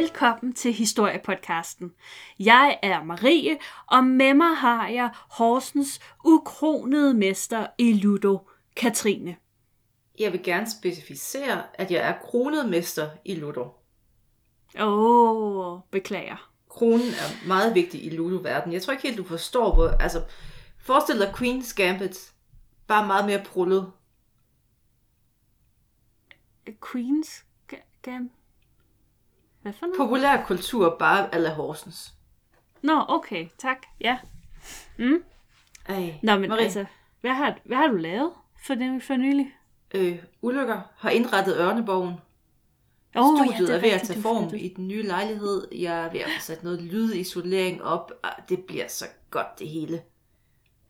velkommen til Historiepodcasten. Jeg er Marie, og med mig har jeg Horsens ukronede mester i Ludo, Katrine. Jeg vil gerne specificere, at jeg er kronet mester i Ludo. Åh, oh, beklager. Kronen er meget vigtig i Ludo-verdenen. Jeg tror ikke helt, du forstår, hvor... Altså, forestil dig Queen's Gambit. Bare meget mere prullet. Queens Gam... Hvad for noget? Populær kultur bare alla Horsens. Nå, okay, tak. Ja. Mm. Ej, Nå, men Marie, altså, hvad har, hvad har du lavet for, det, for nylig? øh, Ulykker har indrettet Ørneborgen. Åh, Studiet det er ved at tage form i den nye lejlighed. Jeg er ved at få sat noget lydisolering op. Det bliver så godt det hele.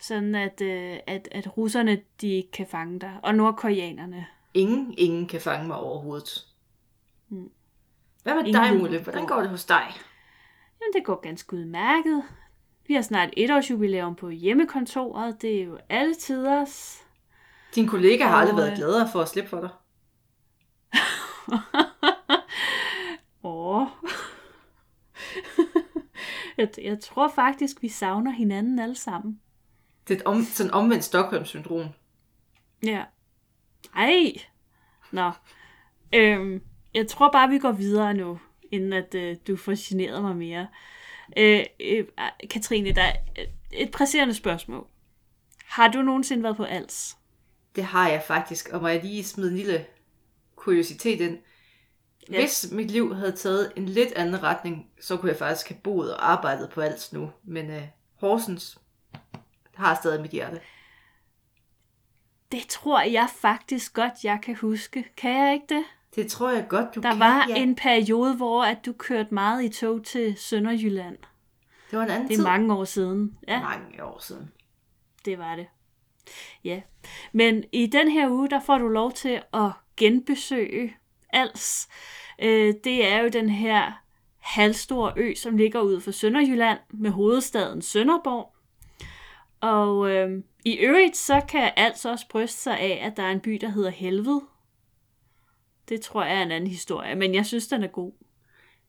Sådan at, øh, at, at russerne, de ikke kan fange dig. Og nordkoreanerne. Ingen, ingen kan fange mig overhovedet. Mm. Hvad med Ingen dig, Mulle? hvor Hvordan går det hos dig? Jamen, det går ganske udmærket. Vi har snart et års jubilæum på hjemmekontoret. Det er jo alle tiders. Din kollega har aldrig Og, været øh, gladere for at slippe for dig. Åh. jeg, jeg tror faktisk, vi savner hinanden alle sammen. Det er et om, sådan omvendt Stockholm-syndrom. Ja. Ej. Nå. Øhm, jeg tror bare, vi går videre nu, inden at øh, du får generet mig mere. Øh, øh, Katrine, der er et presserende spørgsmål. Har du nogensinde været på Als? Det har jeg faktisk, og må jeg lige smide en lille kuriositet ind. Ja. Hvis mit liv havde taget en lidt anden retning, så kunne jeg faktisk have boet og arbejdet på alt nu. Men uh, Horsens har stadig mit hjerte. Det tror jeg faktisk godt, jeg kan huske. Kan jeg ikke det? Det tror jeg godt, du Der kan. var ja. en periode, hvor at du kørte meget i tog til Sønderjylland. Det var en anden Det tid. er mange år siden. Ja. mange år siden. Det var det. Ja. Men i den her uge, der får du lov til at genbesøge Als. Øh, det er jo den her halvstore ø, som ligger ude for Sønderjylland med hovedstaden Sønderborg. Og øh, i øvrigt, så kan Als også bryste sig af, at der er en by, der hedder Helved. Det tror jeg er en anden historie, men jeg synes, den er god.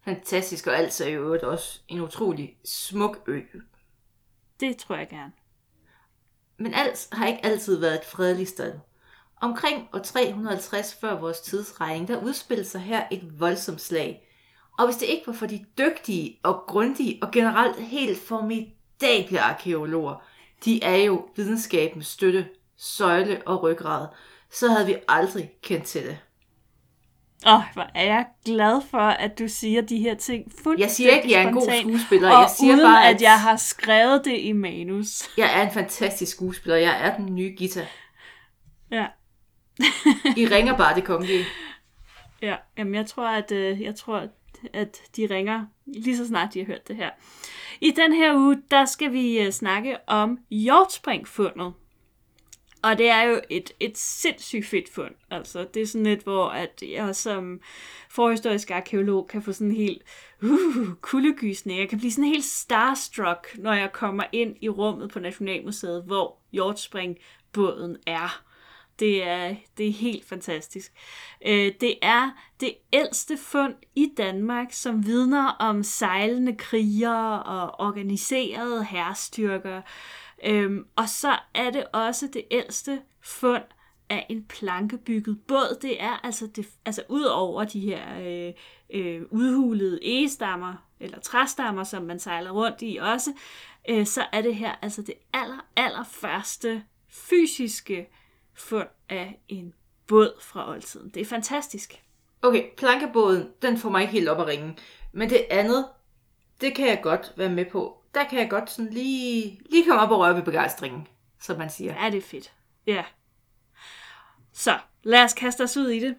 Fantastisk, og altså i øvrigt også en utrolig smuk ø. Det tror jeg gerne. Men Als har ikke altid været et fredeligt sted. Omkring år 350 før vores tidsregning, der udspillede sig her et voldsomt slag. Og hvis det ikke var for de dygtige og grundige og generelt helt formidable arkeologer, de er jo videnskabens støtte, søjle og ryggrad, så havde vi aldrig kendt til det. Åh, oh, hvor er jeg glad for, at du siger de her ting fuldstændig Jeg siger ikke, at jeg er en god skuespiller. Og Jeg siger uden bare, at jeg har skrevet det i manus. jeg er en fantastisk skuespiller. Jeg er den nye Gita. Ja, I ringer bare det kongelige. ja. Jamen, jeg tror, at, øh, jeg tror, at de ringer lige så snart de har hørt det her. I den her uge, der skal vi øh, snakke om hjortspringfundet. Og det er jo et, et sindssygt fedt fund. Altså, det er sådan lidt, hvor at jeg som forhistorisk arkeolog kan få sådan helt uh, kuldegysning. Jeg kan blive sådan helt starstruck, når jeg kommer ind i rummet på Nationalmuseet, hvor hjortspringbåden er. Det er, det er helt fantastisk. Øh, det er det ældste fund i Danmark, som vidner om sejlende krigere og organiserede herrestyrker. Øhm, og så er det også det ældste fund af en plankebygget båd. Det er altså, det, altså ud over de her øh, øh, udhulede egestammer, eller træstammer, som man sejler rundt i også, øh, så er det her altså det aller, aller første fysiske fund af en båd fra oldtiden. Det er fantastisk. Okay, plankebåden, den får mig ikke helt op at ringe. Men det andet, det kan jeg godt være med på. Der kan jeg godt sådan lige, lige komme op og røre ved begejstringen, som man siger. Ja, det er fedt. Ja. Så, lad os kaste os ud i det.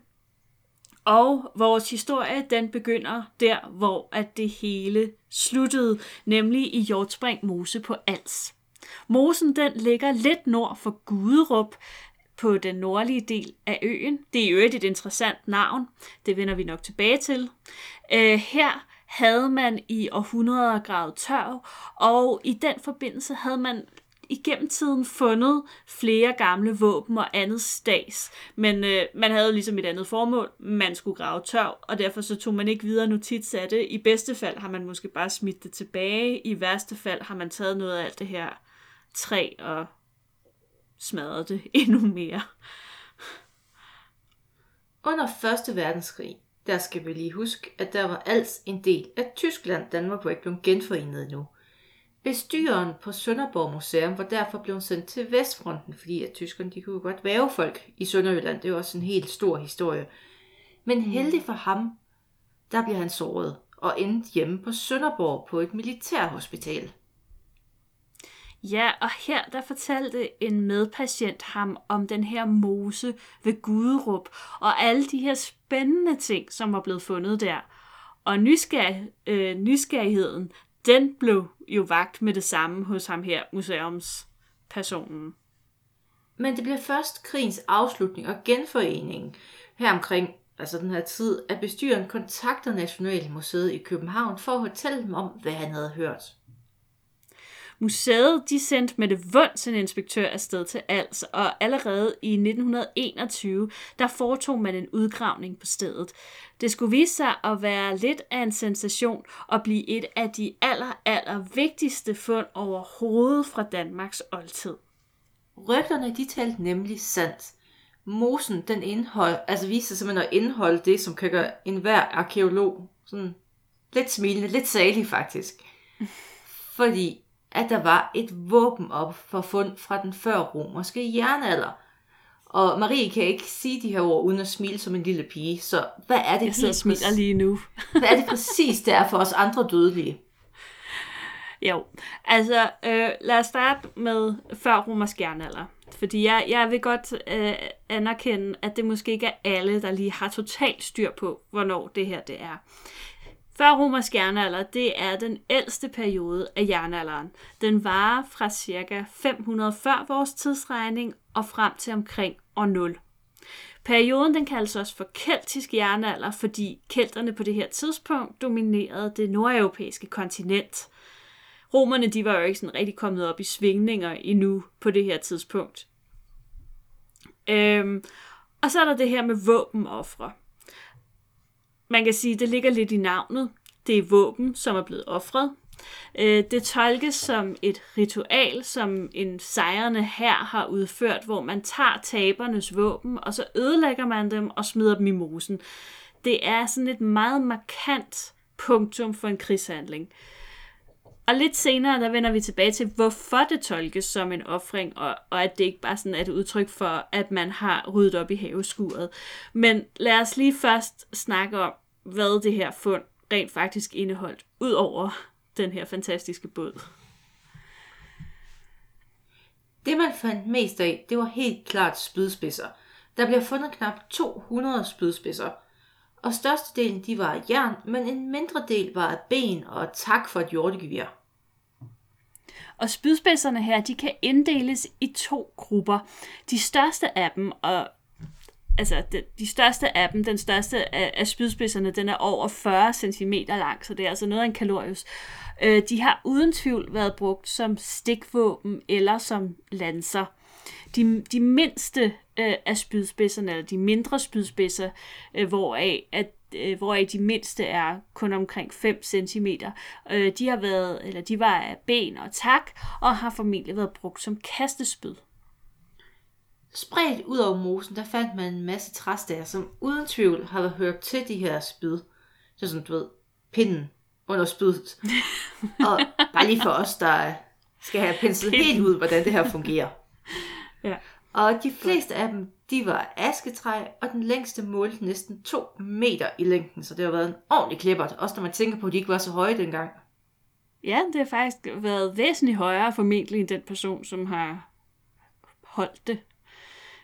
Og vores historie, den begynder der, hvor at det hele sluttede, nemlig i Hjortspring Mose på Als. Mosen, den ligger lidt nord for Guderup, på den nordlige del af øen. Det er i øvrigt et interessant navn. Det vender vi nok tilbage til. Øh, her havde man i århundreder gravet tørv, og i den forbindelse havde man igennem tiden fundet flere gamle våben og andet stags, men øh, man havde ligesom et andet formål. Man skulle grave tørv, og derfor så tog man ikke videre notits af det. I bedste fald har man måske bare smidt det tilbage. I værste fald har man taget noget af alt det her træ og smadret det endnu mere. Under 1. verdenskrig, der skal vi lige huske, at der var altså en del af Tyskland, Danmark var ikke blevet genforenet endnu. Bestyreren på Sønderborg Museum var derfor blevet sendt til Vestfronten, fordi at tyskerne de kunne jo godt væve folk i Sønderjylland. Det var også en helt stor historie. Men heldig for ham, der bliver han såret og endte hjemme på Sønderborg på et militærhospital. Ja, og her der fortalte en medpatient ham om den her mose ved Guderup, og alle de her spændende ting, som var blevet fundet der. Og nysgerr- øh, nysgerrigheden, den blev jo vagt med det samme hos ham her, museumspersonen. Men det bliver først krigens afslutning og genforening her omkring altså den her tid, at bestyren kontakter Nationalmuseet i København for at fortælle dem om, hvad han havde hørt. Museet de sendte med det vunds en inspektør afsted til Als, og allerede i 1921, der foretog man en udgravning på stedet. Det skulle vise sig at være lidt af en sensation og blive et af de aller, aller vigtigste fund overhovedet fra Danmarks oldtid. Rygterne de talte nemlig sandt. Mosen, den indhold, altså viser simpelthen at indeholde det, som kan gøre enhver arkeolog sådan lidt smilende, lidt salig faktisk. Fordi at der var et våben op for fund fra den før romerske jernalder. Og Marie kan ikke sige de her ord uden at smile som en lille pige, så hvad er det Jeg smiler lige nu. hvad er det præcis, det er for os andre dødelige? Jo, altså øh, lad os starte med før romersk jernalder. Fordi jeg, jeg vil godt øh, anerkende, at det måske ikke er alle, der lige har totalt styr på, hvornår det her det er. Før romersk jernalder, det er den ældste periode af jernalderen. Den varer fra ca. 500 før vores tidsregning og frem til omkring år 0. Perioden den kaldes også for keltisk jernalder, fordi kelterne på det her tidspunkt dominerede det nordeuropæiske kontinent. Romerne de var jo ikke sådan rigtig kommet op i svingninger endnu på det her tidspunkt. Øhm, og så er der det her med våbenoffre. Man kan sige, det ligger lidt i navnet. Det er våben, som er blevet offret. Øh, det tolkes som et ritual, som en sejrende her har udført, hvor man tager tabernes våben, og så ødelægger man dem og smider dem i mosen. Det er sådan et meget markant punktum for en krigshandling. Og lidt senere, der vender vi tilbage til, hvorfor det tolkes som en offring, og, og at det ikke bare sådan er et udtryk for, at man har ryddet op i haveskuret. Men lad os lige først snakke om, hvad det her fund rent faktisk indeholdt, ud over den her fantastiske båd. Det man fandt mest af, det var helt klart spydspidser. Der bliver fundet knap 200 spydspidser. Og størstedelen de var af jern, men en mindre del var af ben og tak for et hjortegevir. Og spydspidserne her, de kan inddeles i to grupper. De største af dem, og altså de, de største af dem, den største af, af spydspidserne, den er over 40 cm lang, så det er altså noget af en kalorius. Øh, de har uden tvivl været brugt som stikvåben eller som lanser. De, de mindste øh, af spydspidserne, eller de mindre spydspidser, øh, hvoraf at øh, hvoraf de mindste er kun omkring 5 cm. Øh, de har været, eller de var af ben og tak, og har formentlig været brugt som kastespyd. Spredt ud over mosen, der fandt man en masse træstager, som uden tvivl har hørt til de her spyd. Så sådan, du ved, pinden under spydet. og bare lige for os, der skal have penslet helt ud, hvordan det her fungerer. Ja. Og de fleste af dem, de var asketræ, og den længste målte næsten 2 meter i længden, så det har været en ordentlig klippert, også når man tænker på, at de ikke var så høje dengang. Ja, det har faktisk været væsentligt højere formentlig end den person, som har holdt det.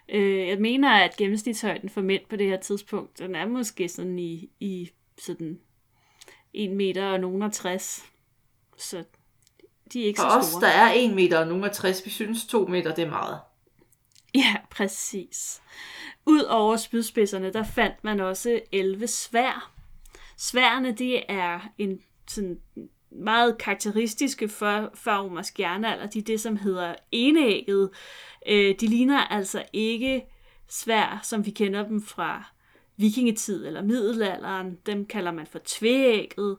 Øh, jeg mener, at gennemsnitshøjden for mænd på det her tidspunkt, den er måske sådan i, i sådan 1 meter og nogen 60. Så de er ikke For så os, store. der er 1 meter og nogen er 60, vi synes 2 meter, det er meget. Ja, præcis. Udover spydspidserne, der fandt man også 11 svær. Sværene, det er en sådan meget karakteristiske for, for romersk jernalder, de er det, som hedder enægget. Øh, de ligner altså ikke svær, som vi kender dem fra vikingetid eller middelalderen. Dem kalder man for tvægget.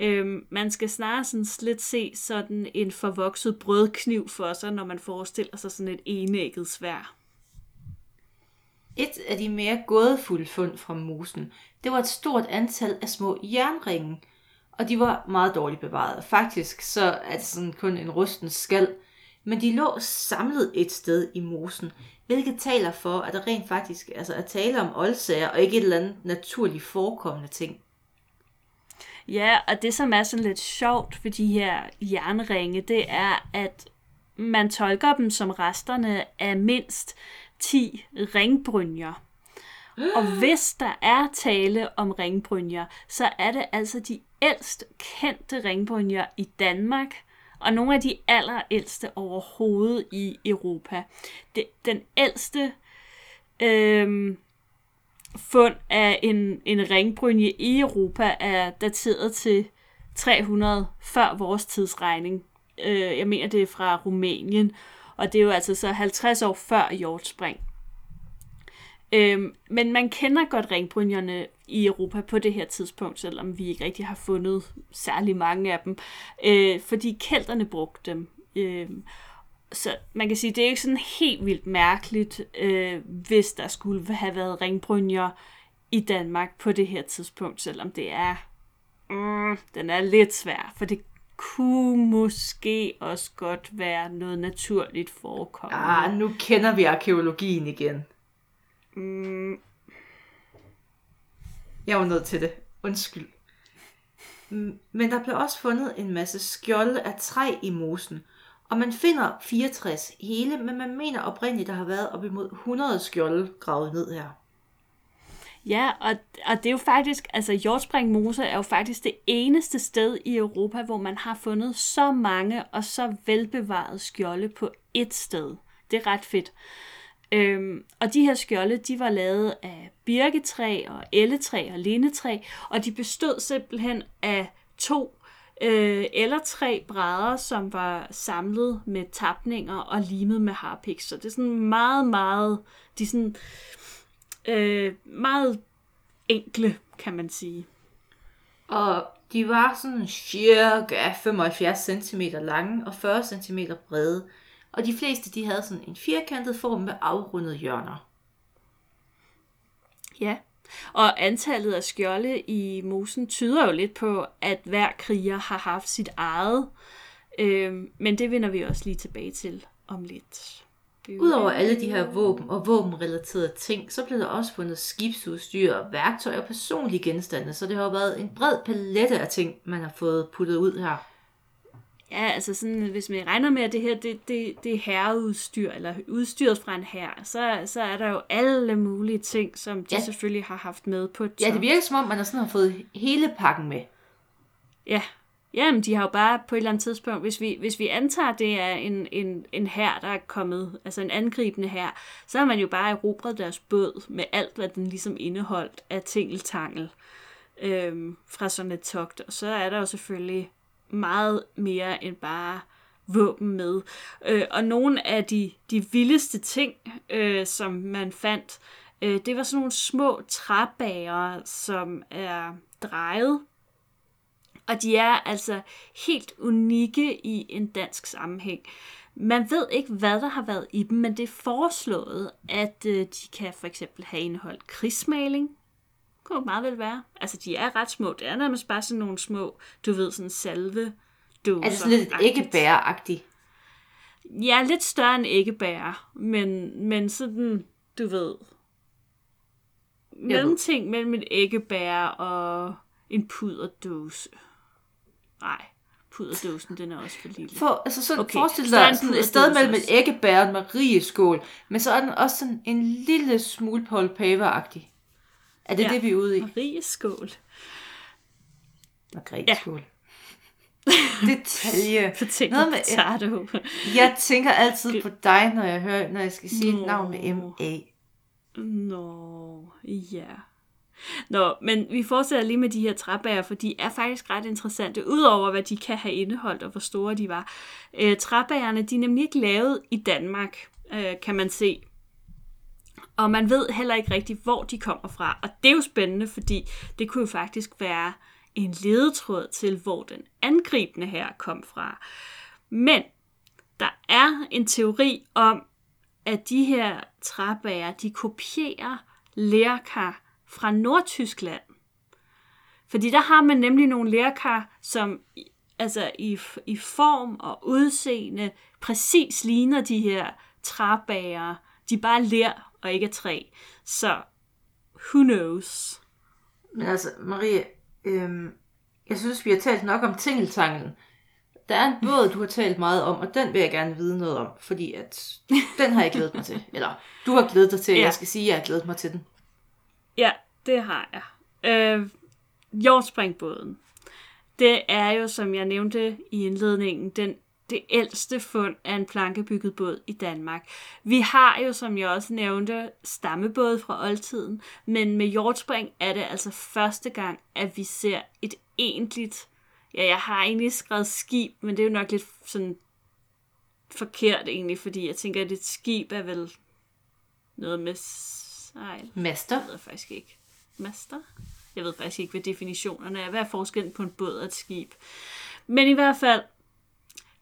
Øhm, man skal snarere sådan lidt se sådan en forvokset brødkniv for sig, når man forestiller sig sådan et enægget svær. Et af de mere gådefulde fund fra mosen, det var et stort antal af små jernringe, og de var meget dårligt bevaret. Faktisk så er det sådan kun en rusten skal, men de lå samlet et sted i mosen, hvilket taler for, at der rent faktisk altså, er tale om oldsager, og ikke et eller andet naturligt forekommende ting. Ja, og det som er sådan lidt sjovt ved de her jernringe, det er, at man tolker dem som resterne af mindst 10 ringbrynjer. Og hvis der er tale om ringbrynjer, så er det altså de ældst kendte ringbrynjer i Danmark, og nogle af de allerældste overhovedet i Europa. Det, den ældste øh, fund af en, en ringbrynje i Europa er dateret til 300 før vores tidsregning. Øh, jeg mener, det er fra Rumænien, og det er jo altså så 50 år før hjortspring. Øhm, men man kender godt ringbrynjerne i Europa på det her tidspunkt, selvom vi ikke rigtig har fundet særlig mange af dem, øh, fordi kelterne brugte dem. Øh, så man kan sige, det er ikke sådan helt vildt mærkeligt, øh, hvis der skulle have været ringbrynjer i Danmark på det her tidspunkt, selvom det er, mm, den er lidt svær, for det kunne måske også godt være noget naturligt forekommende. Ah, nu kender vi arkeologien igen. Mm, Jeg var nødt til det. Undskyld. Men der blev også fundet en masse skjolde af træ i mosen. Og man finder 64 hele, men man mener oprindeligt, der har været op imod 100 skjolde gravet ned her. Ja, og, og det er jo faktisk, altså Hjortspring Mose er jo faktisk det eneste sted i Europa, hvor man har fundet så mange og så velbevarede skjolde på ét sted. Det er ret fedt. Øhm, og de her skjolde, de var lavet af birketræ og elletræ og lindetræ, og de bestod simpelthen af to øh, eller tre brædder, som var samlet med tapninger og limet med harpiks. Så det er sådan meget, meget, de er sådan, øh, meget enkle, kan man sige. Og de var sådan cirka 75 cm lange og 40 cm brede. Og de fleste de havde sådan en firkantet form med afrundede hjørner. Ja, og antallet af skjolde i mosen tyder jo lidt på, at hver kriger har haft sit eget. Øhm, men det vender vi også lige tilbage til om lidt. Udover alle de her våben og våbenrelaterede ting, så blev der også fundet skibsudstyr, værktøj og personlige genstande, så det har jo været en bred palette af ting, man har fået puttet ud her. Ja, altså sådan, hvis man regner med, at det her det, det, det er herreudstyr, eller udstyret fra en herre, så, så er der jo alle mulige ting, som de Ja. selvfølgelig har haft med på et Ja, det virker som om, man har sådan har fået hele pakken med. Ja, Jamen, de har jo bare på et eller andet tidspunkt, hvis vi, hvis vi antager, det er en, en, en her, der er kommet, altså en angribende her, så har man jo bare erobret deres båd med alt, hvad den ligesom indeholdt af tingeltangel øhm, fra sådan et togt. Og så er der jo selvfølgelig meget mere end bare våben med. Øh, og nogle af de, de vildeste ting, øh, som man fandt, øh, det var sådan nogle små træbager, som er drejet og de er altså helt unikke i en dansk sammenhæng. Man ved ikke, hvad der har været i dem, men det er foreslået, at øh, de kan for eksempel have indeholdt krigsmaling. Det kunne meget vel være. Altså, de er ret små. Det er nærmest bare sådan nogle små, du ved, sådan salve dåser. Altså sådan lidt æggebæragtigt. Ja, lidt større end æggebær, men, men sådan, du ved, mellemting mellem et æggebær og en puderdåse. Nej, puderdåsen, den er også for lille. For, altså sådan, okay. Forestil så dig sådan et sted mellem et æggebær og en marieskål, men så er den også sådan en lille smule Paul Paver-agtig. Er det ja. Ja. det, vi er ude i? Marie skål. Margrethe-skål. Detalje. Potato, Noget med- potato. Jeg tænker altid på dig, når jeg hører, når jeg skal sige et Nå. navn med M-A. Nå, ja. Nå, men vi fortsætter lige med de her træbær, for de er faktisk ret interessante, udover hvad de kan have indeholdt og hvor store de var. Øh, træbærerne, de er nemlig ikke lavet i Danmark, øh, kan man se. Og man ved heller ikke rigtigt, hvor de kommer fra. Og det er jo spændende, fordi det kunne jo faktisk være en ledetråd til, hvor den angribende her kom fra. Men der er en teori om, at de her træbærer, de kopierer lærkar fra Nordtyskland. Fordi der har man nemlig nogle lærkar, som altså i, i form og udseende præcis ligner de her træbager. De er bare lær og ikke træ. Så who knows? Men altså, Marie, øhm, jeg synes, vi har talt nok om tingeltanglen. Der er en båd, du har talt meget om, og den vil jeg gerne vide noget om, fordi at den har jeg glædet mig til. Eller du har glædet dig til, ja. jeg skal sige, at jeg har glædet mig til den. Det har jeg. Øh, Hjortspringbåden. Det er jo, som jeg nævnte i indledningen, den, det ældste fund af en plankebygget båd i Danmark. Vi har jo, som jeg også nævnte, stammebåde fra oldtiden, men med hjortspring er det altså første gang, at vi ser et egentligt Ja, jeg har egentlig skrevet skib, men det er jo nok lidt sådan forkert egentlig, fordi jeg tænker, at et skib er vel noget med sejl. Mester? Jeg ved faktisk ikke. Master? Jeg ved faktisk ikke, hvad definitionerne er. Hvad er forskellen på en båd og et skib? Men i hvert fald,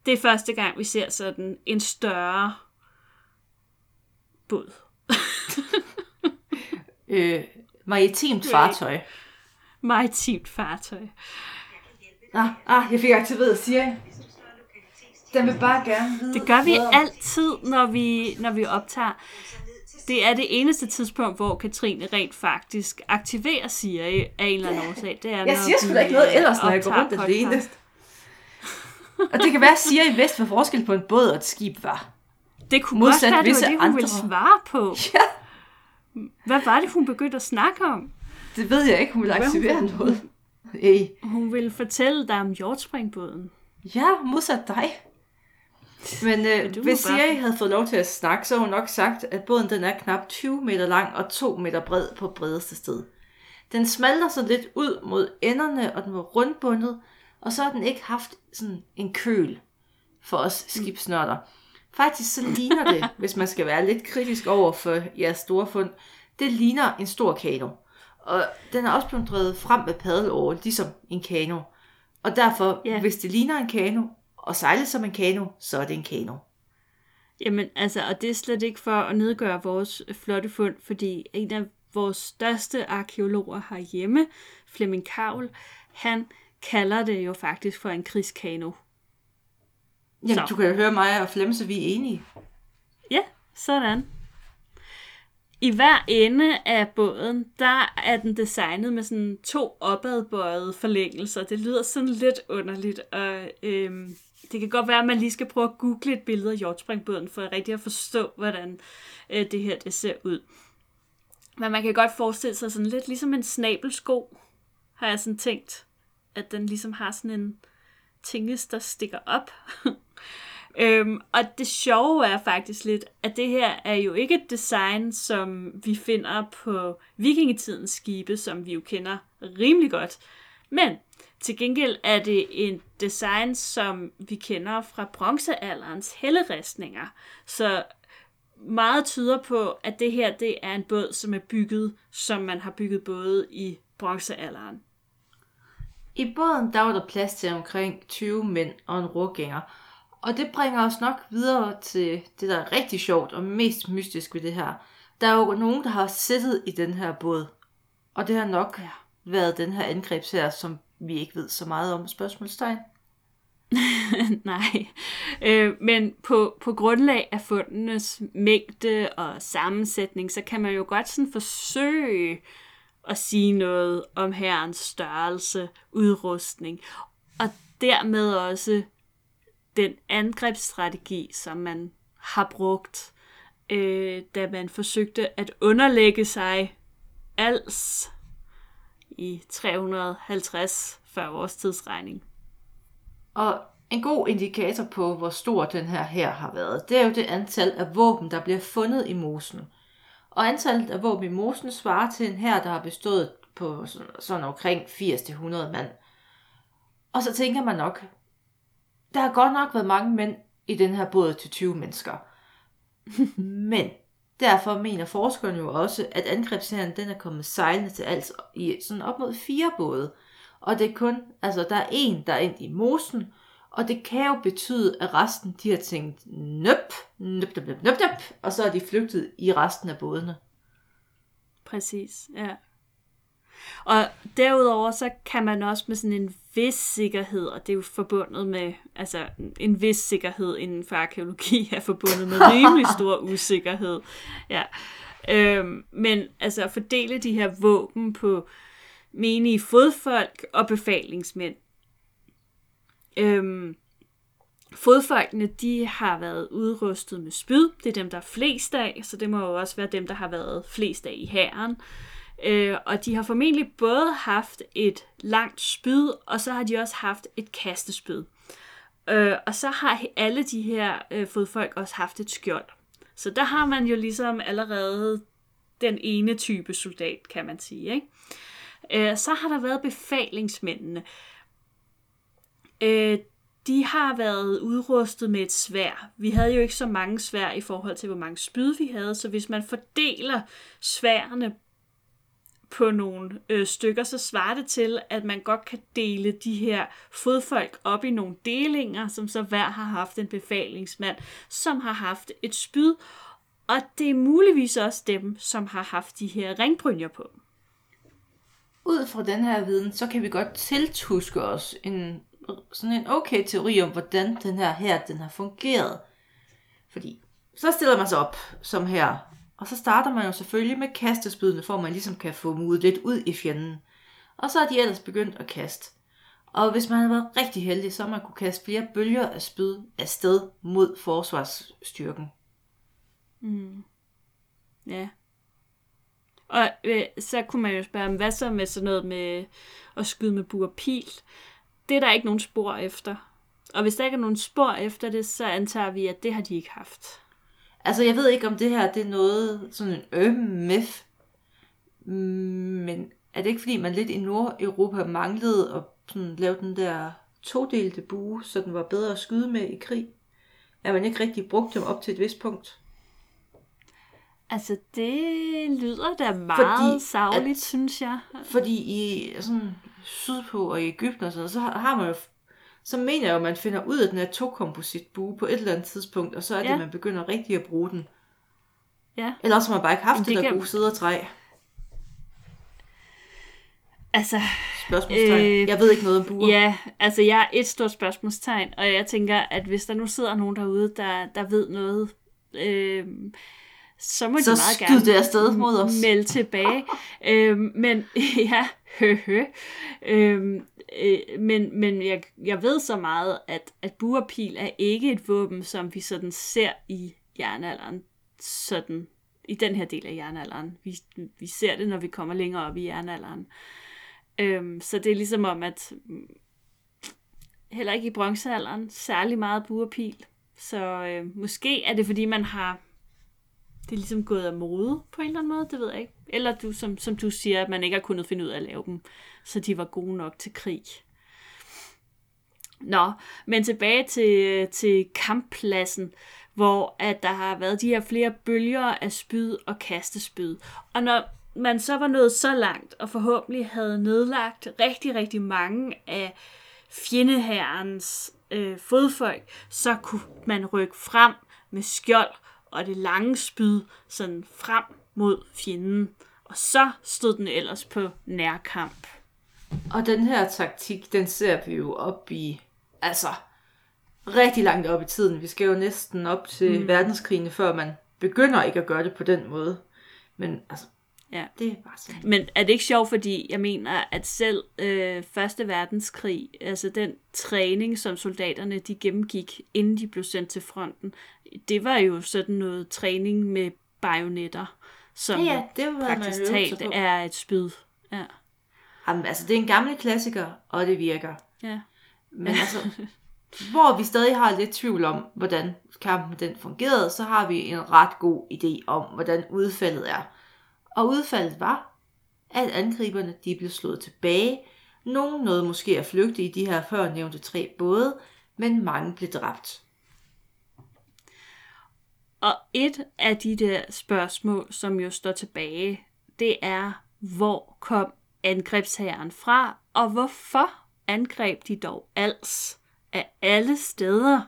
det er første gang, vi ser sådan en større båd. øh, maritimt fartøj. Maritimt fartøj. Ah, ah, jeg fik aktiveret Siri. Den vil bare gerne vide. Det gør vi altid, når vi, når vi optager. Det er det eneste tidspunkt, hvor Katrine rent faktisk aktiverer Siri af en eller anden årsag. Det er, jeg siger sgu da ikke noget ellers, når jeg går rundt alene. og det kan være, at Siri vidste, hvad forskel på en båd og et skib var. Det kunne Modsat godt være, det var det, hun andre. ville svare på. Ja. Hvad var det, hun begyndte at snakke om? Det ved jeg ikke, hun ville aktivere hun, noget. Hey. Hun ville fortælle dig om hjortspringbåden. Ja, modsat dig. Men øh, hvis Siri havde fået lov til at snakke, så havde hun nok sagt, at båden den er knap 20 meter lang og 2 meter bred på bredeste sted. Den smalter så lidt ud mod enderne, og den var rundbundet, og så har den ikke haft sådan en køl for os skibsnørder. Faktisk så ligner det, hvis man skal være lidt kritisk over for jeres store fund, det ligner en stor kano. Og den er også blevet drevet frem med paddelåret, ligesom en kano. Og derfor, ja. hvis det ligner en kano, og sejler som en kano, så er det en kano. Jamen, altså, og det er slet ikke for at nedgøre vores flotte fund, fordi en af vores største arkeologer herhjemme, Flemming Kavl, han kalder det jo faktisk for en krigskano. Jamen, så. du kan jo høre mig og Flemme, så vi er enige. Ja, sådan. I hver ende af båden, der er den designet med sådan to opadbøjede forlængelser. Det lyder sådan lidt underligt, og øhm, det kan godt være, at man lige skal prøve at google et billede af hjortspringbåden, for at rigtig at forstå, hvordan øh, det her det ser ud. Men man kan godt forestille sig sådan lidt ligesom en snabelsko, har jeg sådan tænkt, at den ligesom har sådan en tinges, der stikker op. Øhm, og det sjove er faktisk lidt, at det her er jo ikke et design, som vi finder på vikingetidens skibe, som vi jo kender rimelig godt. Men til gengæld er det en design, som vi kender fra bronzealderens helleristninger. Så meget tyder på, at det her det er en båd, som er bygget, som man har bygget både i bronzealderen. I båden der var der plads til omkring 20 mænd og en rågænger, og det bringer os nok videre til det, der er rigtig sjovt og mest mystisk ved det her. Der er jo nogen, der har siddet i den her båd. Og det har nok været den her angrebsher, som vi ikke ved så meget om. Spørgsmålstegn? Nej, øh, men på, på grundlag af fundenes mængde og sammensætning, så kan man jo godt sådan forsøge at sige noget om herrens størrelse, udrustning, og dermed også den angrebsstrategi, som man har brugt, øh, da man forsøgte at underlægge sig als i 350 før vores tidsregning. Og en god indikator på, hvor stor den her her har været, det er jo det antal af våben, der bliver fundet i mosen. Og antallet af våben i mosen svarer til en her, der har bestået på sådan, sådan omkring 80-100 mand. Og så tænker man nok, der har godt nok været mange mænd i den her båd til 20 mennesker. Men derfor mener forskerne jo også, at angrebsserien den er kommet sejlende til alt i sådan op mod fire både. Og det er kun, altså der er en, der er ind i mosen, og det kan jo betyde, at resten de har tænkt, nøp, nøp, nøp, nøp, nøp, nøp, og så er de flygtet i resten af bådene. Præcis, ja. Og derudover så kan man også med sådan en vis sikkerhed, og det er jo forbundet med, altså en vis sikkerhed inden for arkeologi er forbundet med rimelig stor usikkerhed. Ja. Øhm, men altså at fordele de her våben på menige fodfolk og befalingsmænd. Øhm, fodfolkene, de har været udrustet med spyd. Det er dem, der er flest af, så det må jo også være dem, der har været flest af i hæren. Øh, og de har formentlig både haft et langt spyd, og så har de også haft et kastespyd. Øh, og så har alle de her øh, fodfolk også haft et skjold. Så der har man jo ligesom allerede den ene type soldat, kan man sige. Ikke? Øh, så har der været befalingsmændene. Øh, de har været udrustet med et svær. Vi havde jo ikke så mange svær i forhold til, hvor mange spyd vi havde, så hvis man fordeler sværene på nogle øh, stykker, så svarer det til, at man godt kan dele de her fodfolk op i nogle delinger, som så hver har haft en befalingsmand, som har haft et spyd, og det er muligvis også dem, som har haft de her ringbrynjer på. Ud fra den her viden, så kan vi godt tiltuske os en, sådan en okay teori om, hvordan den her her, den har fungeret. Fordi så stiller man sig op, som her, og så starter man jo selvfølgelig med kastespydene, for at man ligesom kan få mudet lidt ud i fjenden. Og så er de ellers begyndt at kaste. Og hvis man havde været rigtig heldig, så man kunne kaste flere bølger af spyd afsted mod forsvarsstyrken. Mm. Ja. Og øh, så kunne man jo spørge, hvad så med sådan noget med at skyde med bur pil? Det er der ikke nogen spor efter. Og hvis der ikke er nogen spor efter det, så antager vi, at det har de ikke haft. Altså, jeg ved ikke, om det her det er noget, sådan en øm myth, men er det ikke, fordi man lidt i Nordeuropa manglede at sådan, lave den der todelte bue, så den var bedre at skyde med i krig? Er man ikke rigtig brugt dem op til et vist punkt? Altså, det lyder da meget fordi, savligt, at, synes jeg. Fordi i sådan sydpå og i Ægypten og sådan så har man jo så mener jeg jo, at man finder ud af den her tokompositbue på et eller andet tidspunkt, og så er det, ja. at man begynder rigtig at bruge den. Ja. Eller også har man bare ikke haft det, det der kan... gode sider træ. Altså, spørgsmålstegn. Øh, jeg ved ikke noget om buer. Ja, altså jeg er et stort spørgsmålstegn, og jeg tænker, at hvis der nu sidder nogen derude, der, der ved noget, øh, så må så de meget gerne det afsted mod os. melde tilbage. øh, men ja, hø, hø. Øhm, øh, men men jeg, jeg ved så meget, at, at buerpil er ikke et våben, som vi sådan ser i jernalderen. Sådan i den her del af jernalderen. Vi, vi ser det, når vi kommer længere op i jernalderen. Øhm, så det er ligesom om, at mm, heller ikke i bronzealderen særlig meget buerpil. Så øh, måske er det, fordi man har det er ligesom gået af mode på en eller anden måde, det ved jeg ikke. Eller du, som, som du siger, at man ikke har kunnet finde ud af at lave dem, så de var gode nok til krig. Nå, men tilbage til, til kamppladsen, hvor at der har været de her flere bølger af spyd og kastespyd. Og når man så var nået så langt, og forhåbentlig havde nedlagt rigtig, rigtig mange af fjendehærens øh, fodfolk, så kunne man rykke frem med skjold og det lange spyd sådan frem mod fjenden. Og så stod den ellers på nærkamp. Og den her taktik, den ser vi jo op i, altså rigtig langt op i tiden. Vi skal jo næsten op til mm. verdenskrigene, før man begynder ikke at gøre det på den måde. Men altså, Ja. Det er bare sådan. Men er det ikke sjovt, fordi jeg mener, at selv øh, Første Verdenskrig, altså den træning, som soldaterne de gennemgik, inden de blev sendt til fronten, det var jo sådan noget træning med bajonetter, som ja, ja, det var praktisk talt er et spyd. Ja. Jamen, altså, det er en gammel klassiker, og det virker. Ja. Men altså, hvor vi stadig har lidt tvivl om, hvordan kampen den fungerede, så har vi en ret god idé om, hvordan udfaldet er. Og udfaldet var, at angriberne de blev slået tilbage. Nogle nåede måske at flygte i de her før nævnte tre både, men mange blev dræbt. Og et af de der spørgsmål, som jo står tilbage, det er, hvor kom angrebsherren fra, og hvorfor angreb de dog als af alle steder?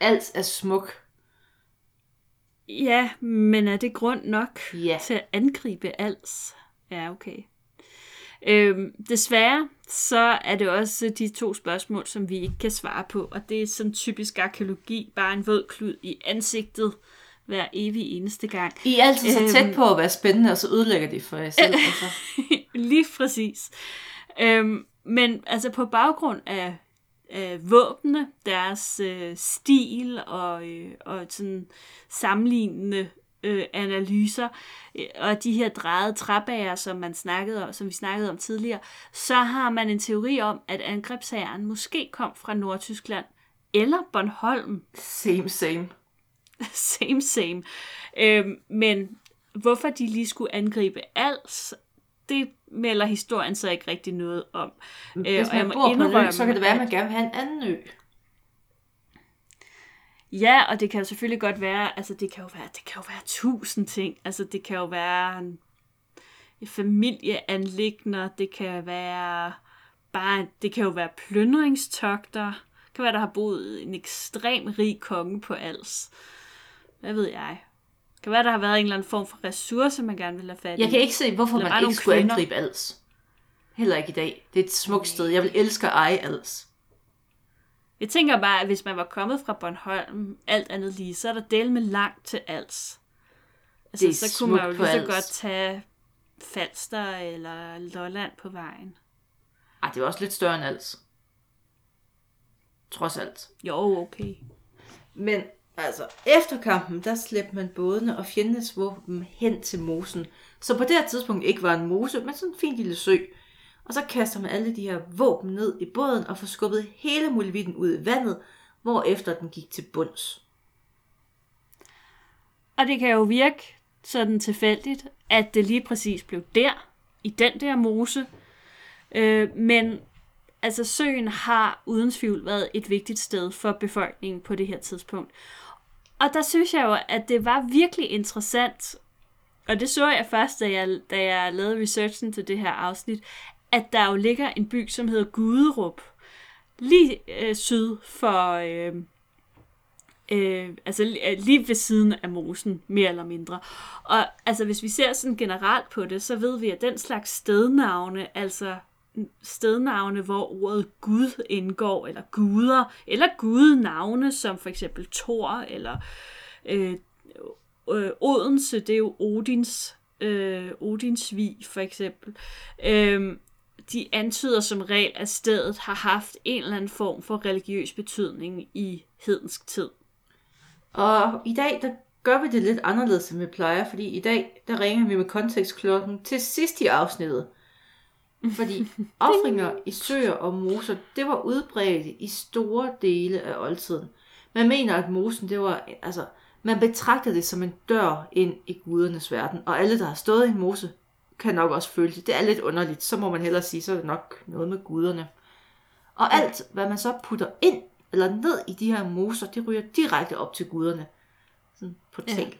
Alt er smuk. Ja, men er det grund nok Ja. til at angribe als? Ja, okay. Øhm, desværre, så er det også de to spørgsmål, som vi ikke kan svare på, og det er som typisk arkeologi, bare en våd klud i ansigtet hver evig eneste gang. I er altid så tæt Øhm. på at være spændende, og så ødelægger de for jer selv. Altså. Lige præcis. Øhm, men altså på baggrund af, af våbnene, deres øh, stil og, øh, og sådan sammenlignende øh, analyser, øh, og de her drejede træbager, som, man snakkede om, som vi snakkede om tidligere, så har man en teori om, at angrebsherren måske kom fra Nordtyskland eller Bornholm. Same, same. same, same. Øhm, men hvorfor de lige skulle angribe als, det melder historien så ikke rigtig noget om. Øh, Hvis og jeg man må bor på en ø, så kan det være, at- man gerne vil have en anden ø. Ja, og det kan jo selvfølgelig godt være, altså det kan jo være, det kan jo være tusind ting. Altså det kan jo være en, familieanlægner, det kan være bare, det kan jo være plyndringstogter. Det kan være, der har boet en ekstrem rig konge på als. Hvad ved jeg? Det kan være, der har været en eller anden form for ressource, man gerne vil have fat i. Jeg kan ikke se, hvorfor Eller man ikke skulle kvinder. angribe als. Heller ikke i dag. Det er et smukt sted. Jeg vil elske at eje als. Jeg tænker bare, at hvis man var kommet fra Bornholm, alt andet lige, så er der del med langt til als. Altså, Det er så kunne man jo lige så godt tage Falster eller Lolland på vejen. Ej, det er også lidt større end als. Trods alt. Jo, okay. Men altså, efter kampen, der slæbte man bådene og fjendens våben hen til mosen. Så på det her tidspunkt ikke var en mose, men sådan en fin lille sø. Og så kaster man alle de her våben ned i båden og får skubbet hele mulvitten ud i vandet, hvorefter den gik til bunds. Og det kan jo virke sådan tilfældigt, at det lige præcis blev der, i den der mose. Øh, men altså søen har uden tvivl været et vigtigt sted for befolkningen på det her tidspunkt. Og der synes jeg jo, at det var virkelig interessant, og det så jeg først, da jeg, da jeg lavede researchen til det her afsnit, at der jo ligger en by, som hedder Guderup, lige øh, syd for, øh, øh, altså øh, lige ved siden af mosen, mere eller mindre. Og altså, hvis vi ser sådan generelt på det, så ved vi, at den slags stednavne, altså stednavne, hvor ordet Gud indgår, eller guder, eller gudnavne, som for eksempel Thor, eller øh, øh, Odense, det er jo Odins, øh, Odinsvig for eksempel. Øh, de antyder som regel, at stedet har haft en eller anden form for religiøs betydning i hedensk tid. Og i dag, der gør vi det lidt anderledes, end vi plejer, fordi i dag, der ringer vi med kontekstklokken til sidst i afsnittet. Fordi offringer i søer og moser, det var udbredt i store dele af oldtiden. Man mener, at mosen, det var, altså, man betragter det som en dør ind i gudernes verden, og alle, der har stået i en mose, kan nok også føle det. Det er lidt underligt, så må man hellere sige, så er det nok noget med guderne. Og alt, hvad man så putter ind eller ned i de her moser, det ryger direkte op til guderne. Sådan en portal.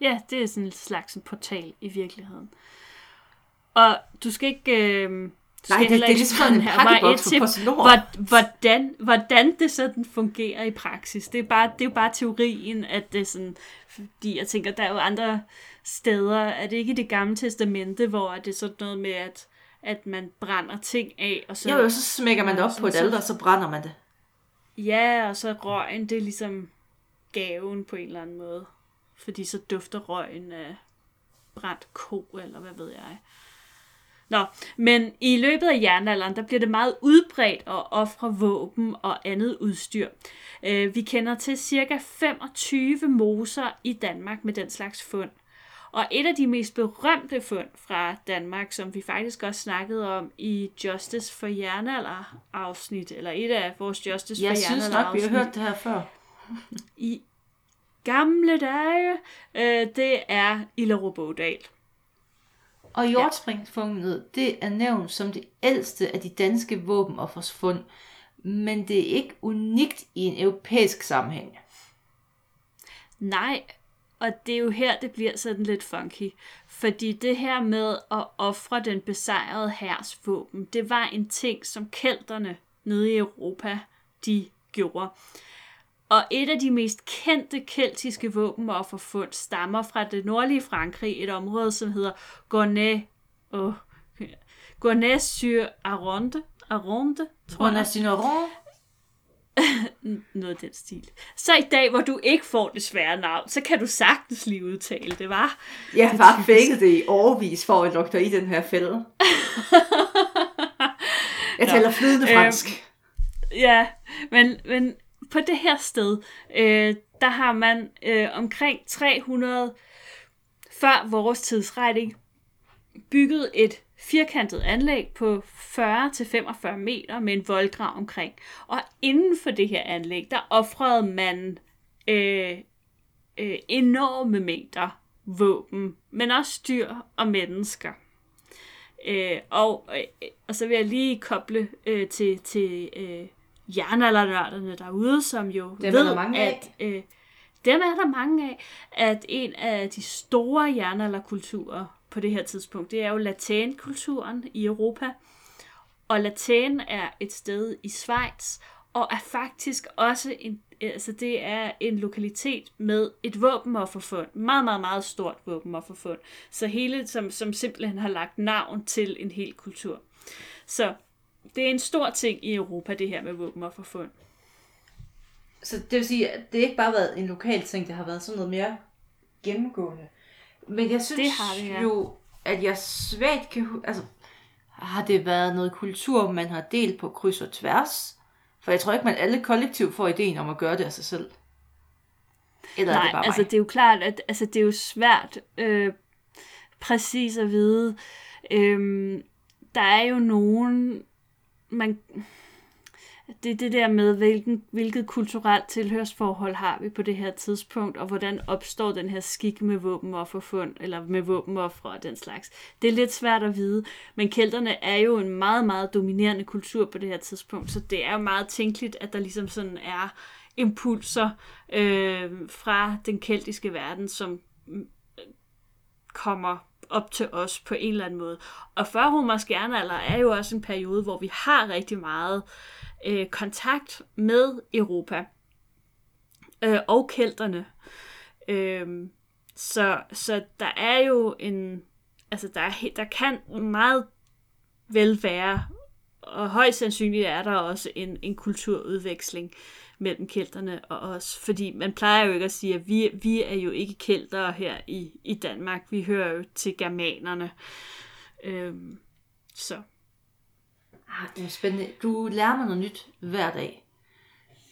Ja, det er sådan en slags en portal i virkeligheden. Og du skal ikke... Øh, Nej, det, det er ligesom en pakkeboks for hvor- hvordan, hvordan det sådan fungerer i praksis. Det er, bare, det er jo bare teorien, at det er sådan... Fordi jeg tænker, der er jo andre steder, er det ikke i det gamle testamente, hvor det er sådan noget med, at, at man brænder ting af, og så... Jo, jo, så smækker man det op på et alter, og så brænder man det. Ja, og så røgen, det er ligesom gaven på en eller anden måde. Fordi så dufter røgen af brændt ko, eller hvad ved jeg. Nå, men i løbet af jernalderen, der bliver det meget udbredt at ofre våben og andet udstyr. Øh, Vi kender til cirka 25 moser i Danmark med den slags fund. Og et af de mest berømte fund fra Danmark, som vi faktisk også snakkede om i Justice for Jernalder afsnit, eller et af vores Justice Jeg for synes Jernalder nok, vi har afsnit hørt det her før. i gamle dage, øh, det er Illerup Ådal. Og hjortspringfundet, det er nævnt som det ældste af de danske våbenoffersfund, men det er ikke unikt i en europæisk sammenhæng. Nej, og det er jo her, det bliver sådan lidt funky. Fordi det her med at ofre den besejrede hærs våben, det var en ting, som kelterne nede i Europa, de gjorde. Og et af de mest kendte keltiske våbenofferfund stammer fra det nordlige Frankrig, et område, som hedder Gournay, oh, Gournay-sur-Aronde, Aronde, tror jeg. Gournay-sur-Aronde? Noget af den stil. Så i dag, hvor du ikke får det svære navn, så kan du sagtens lige udtale det, var. Jeg har bare fækket det i overvis for at lukke i den her fælde. Jeg taler flydende fransk. Øhm, ja, men, men på det her sted, øh, der har man øh, omkring 300 før vores tidsregning bygget et firkantet anlæg på 40-45 meter med en voldgrav omkring. Og inden for det her anlæg, der offrede man øh, øh, enorme mængder våben, men også dyr og mennesker. Øh, og, øh, og så vil jeg lige koble øh, til, til øh, jernaldernørderne derude, som jo Dem ved, er der mange at... Øh, dem er der mange af, at en af de store jernalderkulturer på det her tidspunkt, det er jo latinkulturen i Europa. Og Latin er et sted i Schweiz, og er faktisk også en, altså det er en lokalitet med et våbenofferfund. Meget, meget, meget stort våbenofferfund. Så hele, som, som simpelthen har lagt navn til en hel kultur. Så det er en stor ting i Europa, det her med våbenofferfund. Så det vil sige, at det ikke bare har været en lokal ting, det har været sådan noget mere gennemgående. Men jeg synes Det har det, ja. jo, at jeg svagt kan... Altså, har det været noget kultur, man har delt på kryds og tværs? For jeg tror ikke, man alle kollektivt får ideen om at gøre det af sig selv. Eller er Nej, det bare altså mig? det er jo klart, at altså, det er jo svært øh, præcis at vide. Øhm, der er jo nogen, man, det er det der med, hvilken, hvilket kulturelt tilhørsforhold har vi på det her tidspunkt, og hvordan opstår den her skik med våbenofferfund, eller med våbenoffre og den slags. Det er lidt svært at vide, men kelterne er jo en meget, meget dominerende kultur på det her tidspunkt, så det er jo meget tænkeligt, at der ligesom sådan er impulser øh, fra den keltiske verden, som mm, kommer op til os på en eller anden måde. Og før romersk jernalder er jo også en periode, hvor vi har rigtig meget øh, kontakt med Europa øh, og kelterne. Øh, så, så der er jo en, altså der, er, der kan meget vel være, og højst sandsynligt er der også en, en kulturudveksling mellem kelterne og os. Fordi man plejer jo ikke at sige, at vi, vi er jo ikke keltere her i, i Danmark. Vi hører jo til germanerne. Øhm, så Ah, det er spændende. Du lærer mig noget nyt hver dag.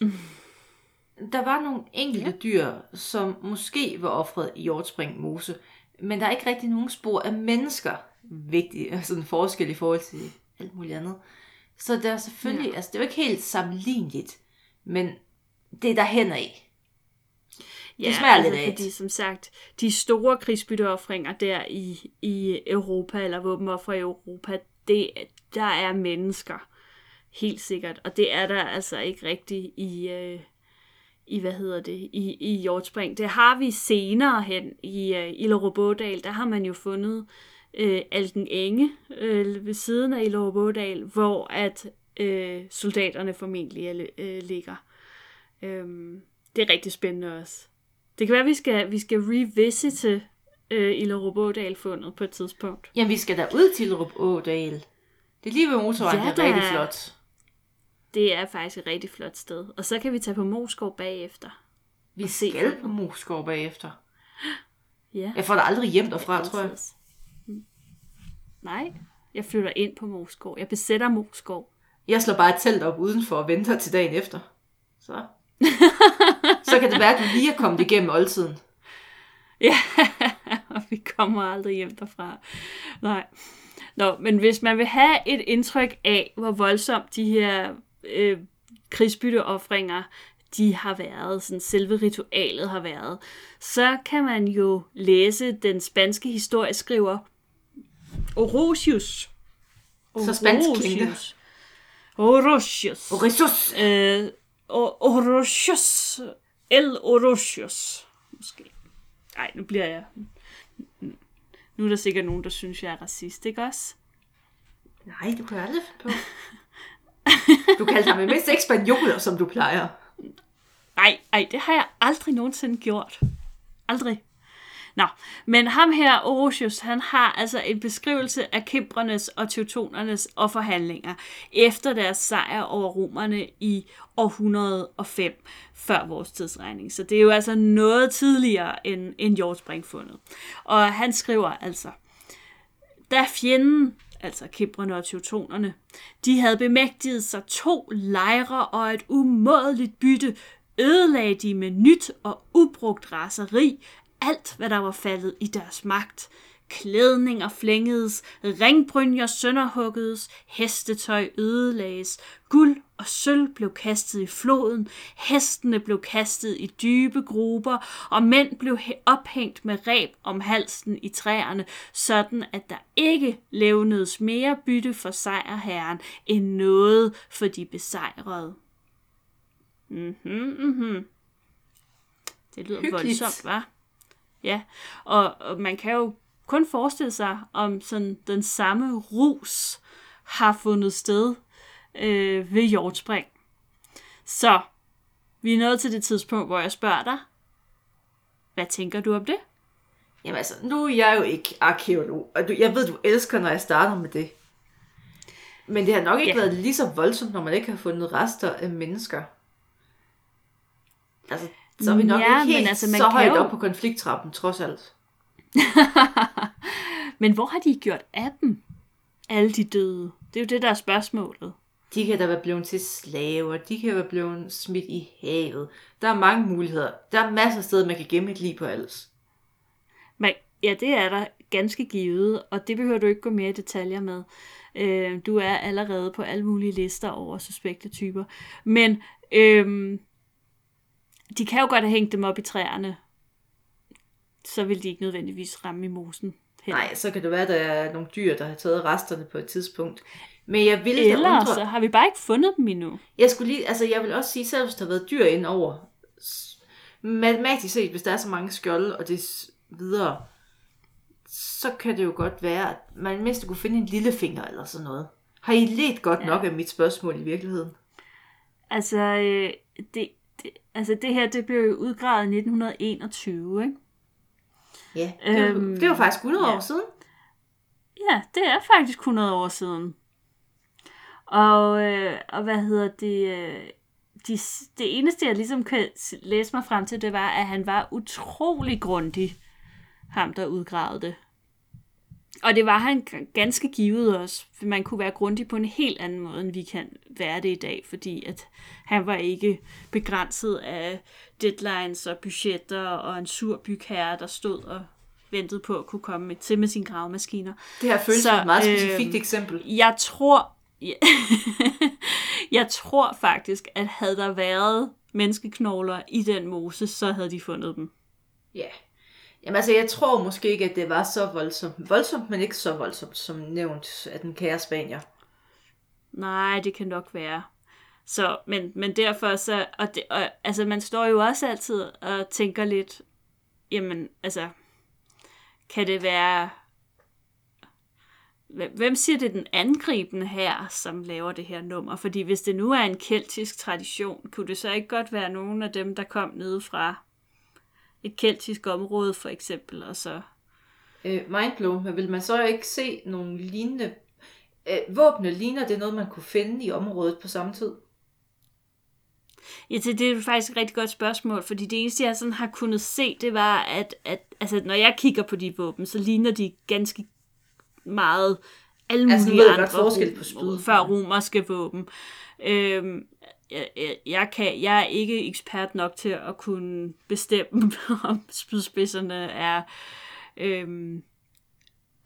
Der var nogle enkelte dyr, som måske var offret i Hjortspring Mose, men der er ikke rigtig nogen spor af mennesker. Vigtigt, altså en forskel i forhold til alt muligt andet. Så der er selvfølgelig, ja. altså det er jo ikke helt sammenligneligt, men det er der hen af. Ja, smager altså, lidt af fordi som sagt, de store krigsbytteoffringer der i, i Europa, eller våbenoffer i Europa, det, der er mennesker. Helt sikkert. Og det er der altså ikke rigtigt i, øh, i hvad hedder det, i, i Hjortspring. Det har vi senere hen i øh, Illerup-Ådal. Der har man jo fundet øh, Alten Enge øh, ved siden af Illerup-Ådal, hvor at øh, soldaterne formentlig er, øh, ligger. Øhm, det er rigtig spændende også. Det kan være, at vi skal, vi skal revisite øh, Illerup fundet på et tidspunkt. Jamen, vi skal da ud til Rup Ådal. Det er lige ved motorvejen, Ja, det er rigtig flot. Det er faktisk et rigtig flot sted. Og så kan vi tage på Moskov bagefter. Vi se skal på Moskov bagefter. Ja. Jeg får da aldrig hjem derfra, tror jeg. Altid. Mm. Nej, jeg flytter ind på Moskov. Jeg besætter Moskov. Jeg slår bare et telt op udenfor og venter til dagen efter. Så. så kan det være, at du lige er kommet igennem oldtiden. Ja, og vi kommer aldrig hjem derfra. Nej. Nå, men hvis man vil have et indtryk af, hvor voldsomt de her øh, krigsbytteoffringer, de har været, sådan selve ritualet har været, så kan man jo læse den spanske historieskriver Orosius. Så spansk klinge. Orosius. Orosius. Øh, og Orosius. El Orosius. Måske. Nej, nu bliver jeg... Nu er der sikkert nogen, der synes, jeg er racist, ikke også? Nej, du kan aldrig på. Du kaldte ham mindst ikke spanioler, som du plejer. Nej, ej, det har jeg aldrig nogensinde gjort. Aldrig. Nå, men ham her, Orosius, han har altså en beskrivelse af kæmpernes og teutonernes offerhandlinger efter deres sejr over romerne i år 105 før vores tidsregning. Så det er jo altså noget tidligere end, end jordspringfundet. Og han skriver altså, da fjenden, altså kibrene og teutonerne, de havde bemægtiget sig to lejre og et umådeligt bytte, ødelagde de med nyt og ubrugt raseri alt, hvad der var faldet i deres magt. Klædninger flængedes, ringbrynjer sønderhuggedes, hestetøj ødelagdes, guld og sølv blev kastet i floden, hestene blev kastet i dybe gruber, og mænd blev ophængt med reb om halsen i træerne, sådan at der ikke levnedes mere bytte for sejrherren end noget for de besejrede. Mhm, mhm. Det lyder Hyggeligt. voldsomt, var? Ja, og, og man kan jo kun forestille sig, om sådan den samme rus har fundet sted øh, ved Hjortspring. Så vi er nået til det tidspunkt, hvor jeg spørger dig, hvad tænker du om det? Jamen altså, nu er jeg jo ikke arkeolog, og du, jeg ved, du elsker, når jeg starter med det. Men det har nok ikke Ja. været lige så voldsomt, når man ikke har fundet rester af mennesker. Altså, så er vi nok Ja, ikke men helt altså, man så højt jo- op på konflikttrappen, trods alt. Men hvor har de gjort af dem? Alle de døde. Det er jo det, der er spørgsmålet. De kan da være blevet til slaver, de kan være blevet smidt i havet. Der er mange muligheder. Der er masser af steder, man kan gemme et liv på alles. Men, ja, det er der ganske givet, og det behøver du ikke gå mere i detaljer med. Øh, du er allerede på alle mulige lister over suspekte typer. Men øhm, de kan jo godt have hængt dem op i træerne. Så vil de ikke nødvendigvis ramme i mosen. Heller. Nej, så kan det være, at der er nogle dyr, der har taget resterne på et tidspunkt. Men jeg vil da Eller undre... så har vi bare ikke fundet dem endnu. Jeg skulle lige, altså jeg vil også sige, selv hvis der har været dyr ind over, matematisk set, hvis der er så mange skjolde og det videre, så kan det jo godt være, at man mindst kunne finde en lille finger eller sådan noget. Har I let godt ja. nok af mit spørgsmål i virkeligheden? Altså, øh, det, det, altså det her, det blev jo udgravet i 1921, ikke? Ja, det, var, Øhm, det var faktisk 100 ja. år siden. Ja, det er faktisk 100 år siden. Og, øh, og hvad hedder det? Øh, de, det eneste, jeg ligesom kan læse mig frem til, det var, at han var utrolig grundig, ham der udgravede det. Og det var han ganske givet også, for man kunne være grundig på en helt anden måde, end vi kan være det i dag, fordi at han var ikke begrænset af deadlines og budgetter og en sur bygherre, der stod og ventede på at kunne komme med, til med sine gravemaskiner. Det her føles som et meget øhm, specifikt eksempel. Jeg tror, jeg tror faktisk, at havde der været menneskeknogler i den mose, så havde de fundet dem. Ja. Jamen altså, jeg tror måske ikke, at det var så voldsomt. Voldsomt, men ikke så voldsomt, som nævnt af den kære spanier. Nej, det kan nok være. Så, men, men derfor så, og det, og, altså man står jo også altid og tænker lidt, jamen, altså, kan det være, hvem- siger det den angribende her, som laver det her nummer? Fordi hvis det nu er en keltisk tradition, kunne det så ikke godt være nogen af dem, der kom nede fra et keltisk område, for eksempel, og så... Øh, mindblown, men vil man så ikke se nogle lignende... Øh, våbne ligner det noget, man kunne finde i området på samme tid? Ja, det, det er faktisk et rigtig godt spørgsmål, fordi det eneste, jeg sådan har kunnet se, det var, at, at altså, når jeg kigger på de våben, så ligner de ganske meget alle Altså, mulige jeg andre forskel på spyd. før romerske våben. Øhm, jeg, jeg, jeg, kan, jeg er ikke ekspert nok til at kunne bestemme, om spydspidserne er øhm,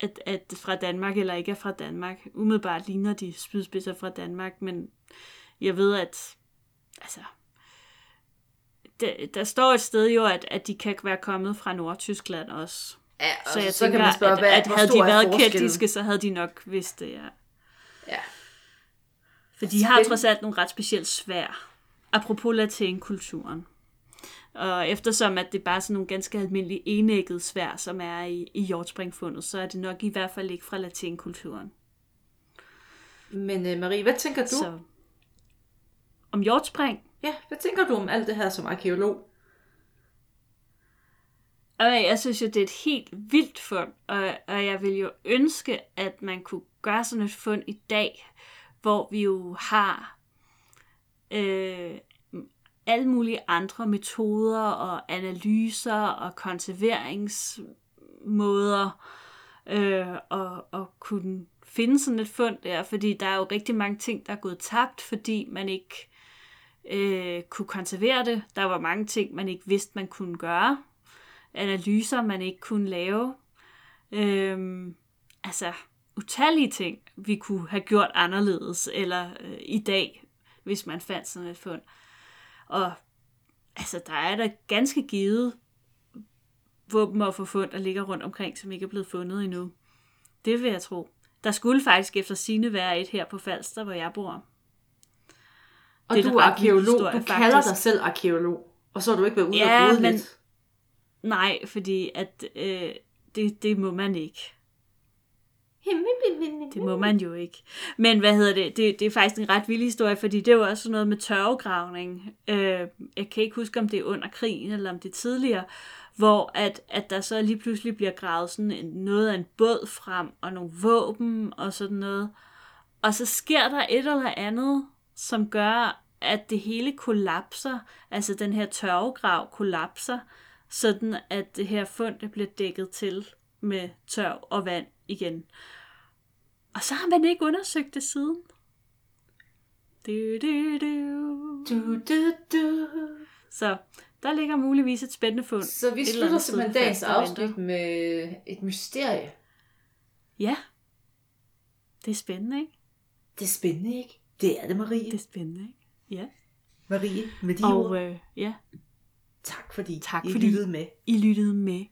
at, at fra Danmark eller ikke er fra Danmark. Umiddelbart ligner de spydspidser fra Danmark, men jeg ved, at altså, der, der står et sted jo, at, at de kan være kommet fra Nordtyskland også. Ja, og Så jeg så tænker, kan man spørge, at, hvad, at hvor havde de været keltiske, så havde de nok vidst det, ja. Ja. For de har trods alt nogle ret specielt svær. Apropos latinkulturen. Og eftersom at det bare er sådan nogle ganske almindelige enæggede svær, som er i, i hjortspringfundet, så er det nok i hvert fald ikke fra latinkulturen. Men uh, Marie, hvad tænker du? Så om hjortspring, Ja, hvad tænker du om alt det her som arkeolog? Og jeg synes jo, det er et helt vildt fund, og, og jeg vil jo ønske, at man kunne gøre sådan et fund i dag, hvor vi jo har øh, alle mulige andre metoder og analyser og konserveringsmåder, øh, og, og kunne finde sådan et fund der, fordi der er jo rigtig mange ting, der er gået tabt, fordi man ikke øh, kunne konservere det. Der var mange ting, man ikke vidste, man kunne gøre analyser, man ikke kunne lave. Øh, altså, utallige ting, vi kunne have gjort anderledes, eller øh, i dag, hvis man fandt sådan et fund. Og altså, der er der ganske givet våben og fund, der ligger rundt omkring, som ikke er blevet fundet endnu. Det vil jeg tro. Der skulle faktisk efter sine være et her på Falster, hvor jeg bor. Og Det er du er arkeolog. historie, du kalder faktisk. dig selv arkeolog. Og så har du ikke været ude Ja, og men- lidt. Nej, fordi at øh, det, det må man ikke. Det må man jo ikke. Men hvad hedder det? Det, det er faktisk en ret vild historie, fordi det var også sådan noget med tørvegravning. Øh, jeg kan ikke huske, om det er under krigen, eller om det er tidligere, hvor at, at der så lige pludselig bliver gravet sådan en, noget af en båd frem, og nogle våben og sådan noget. Og så sker der et eller andet, som gør, at det hele kollapser. Altså den her tørvegrav kollapser, sådan at det her fund det bliver dækket til med tørv og vand igen. Og så har man ikke undersøgt det siden. Du, du, du. Du, du, du. Så der ligger muligvis et spændende fund. Så vi slutter simpelthen dagens afsnit med et mysterie. Ja. Det er spændende, ikke? Det er spændende, ikke? Det er det, Marie. Det er spændende, ikke? Ja. Marie, med de Og ord, øh, ja, tak fordi tak I fordi- lyttede med. I lyttede med.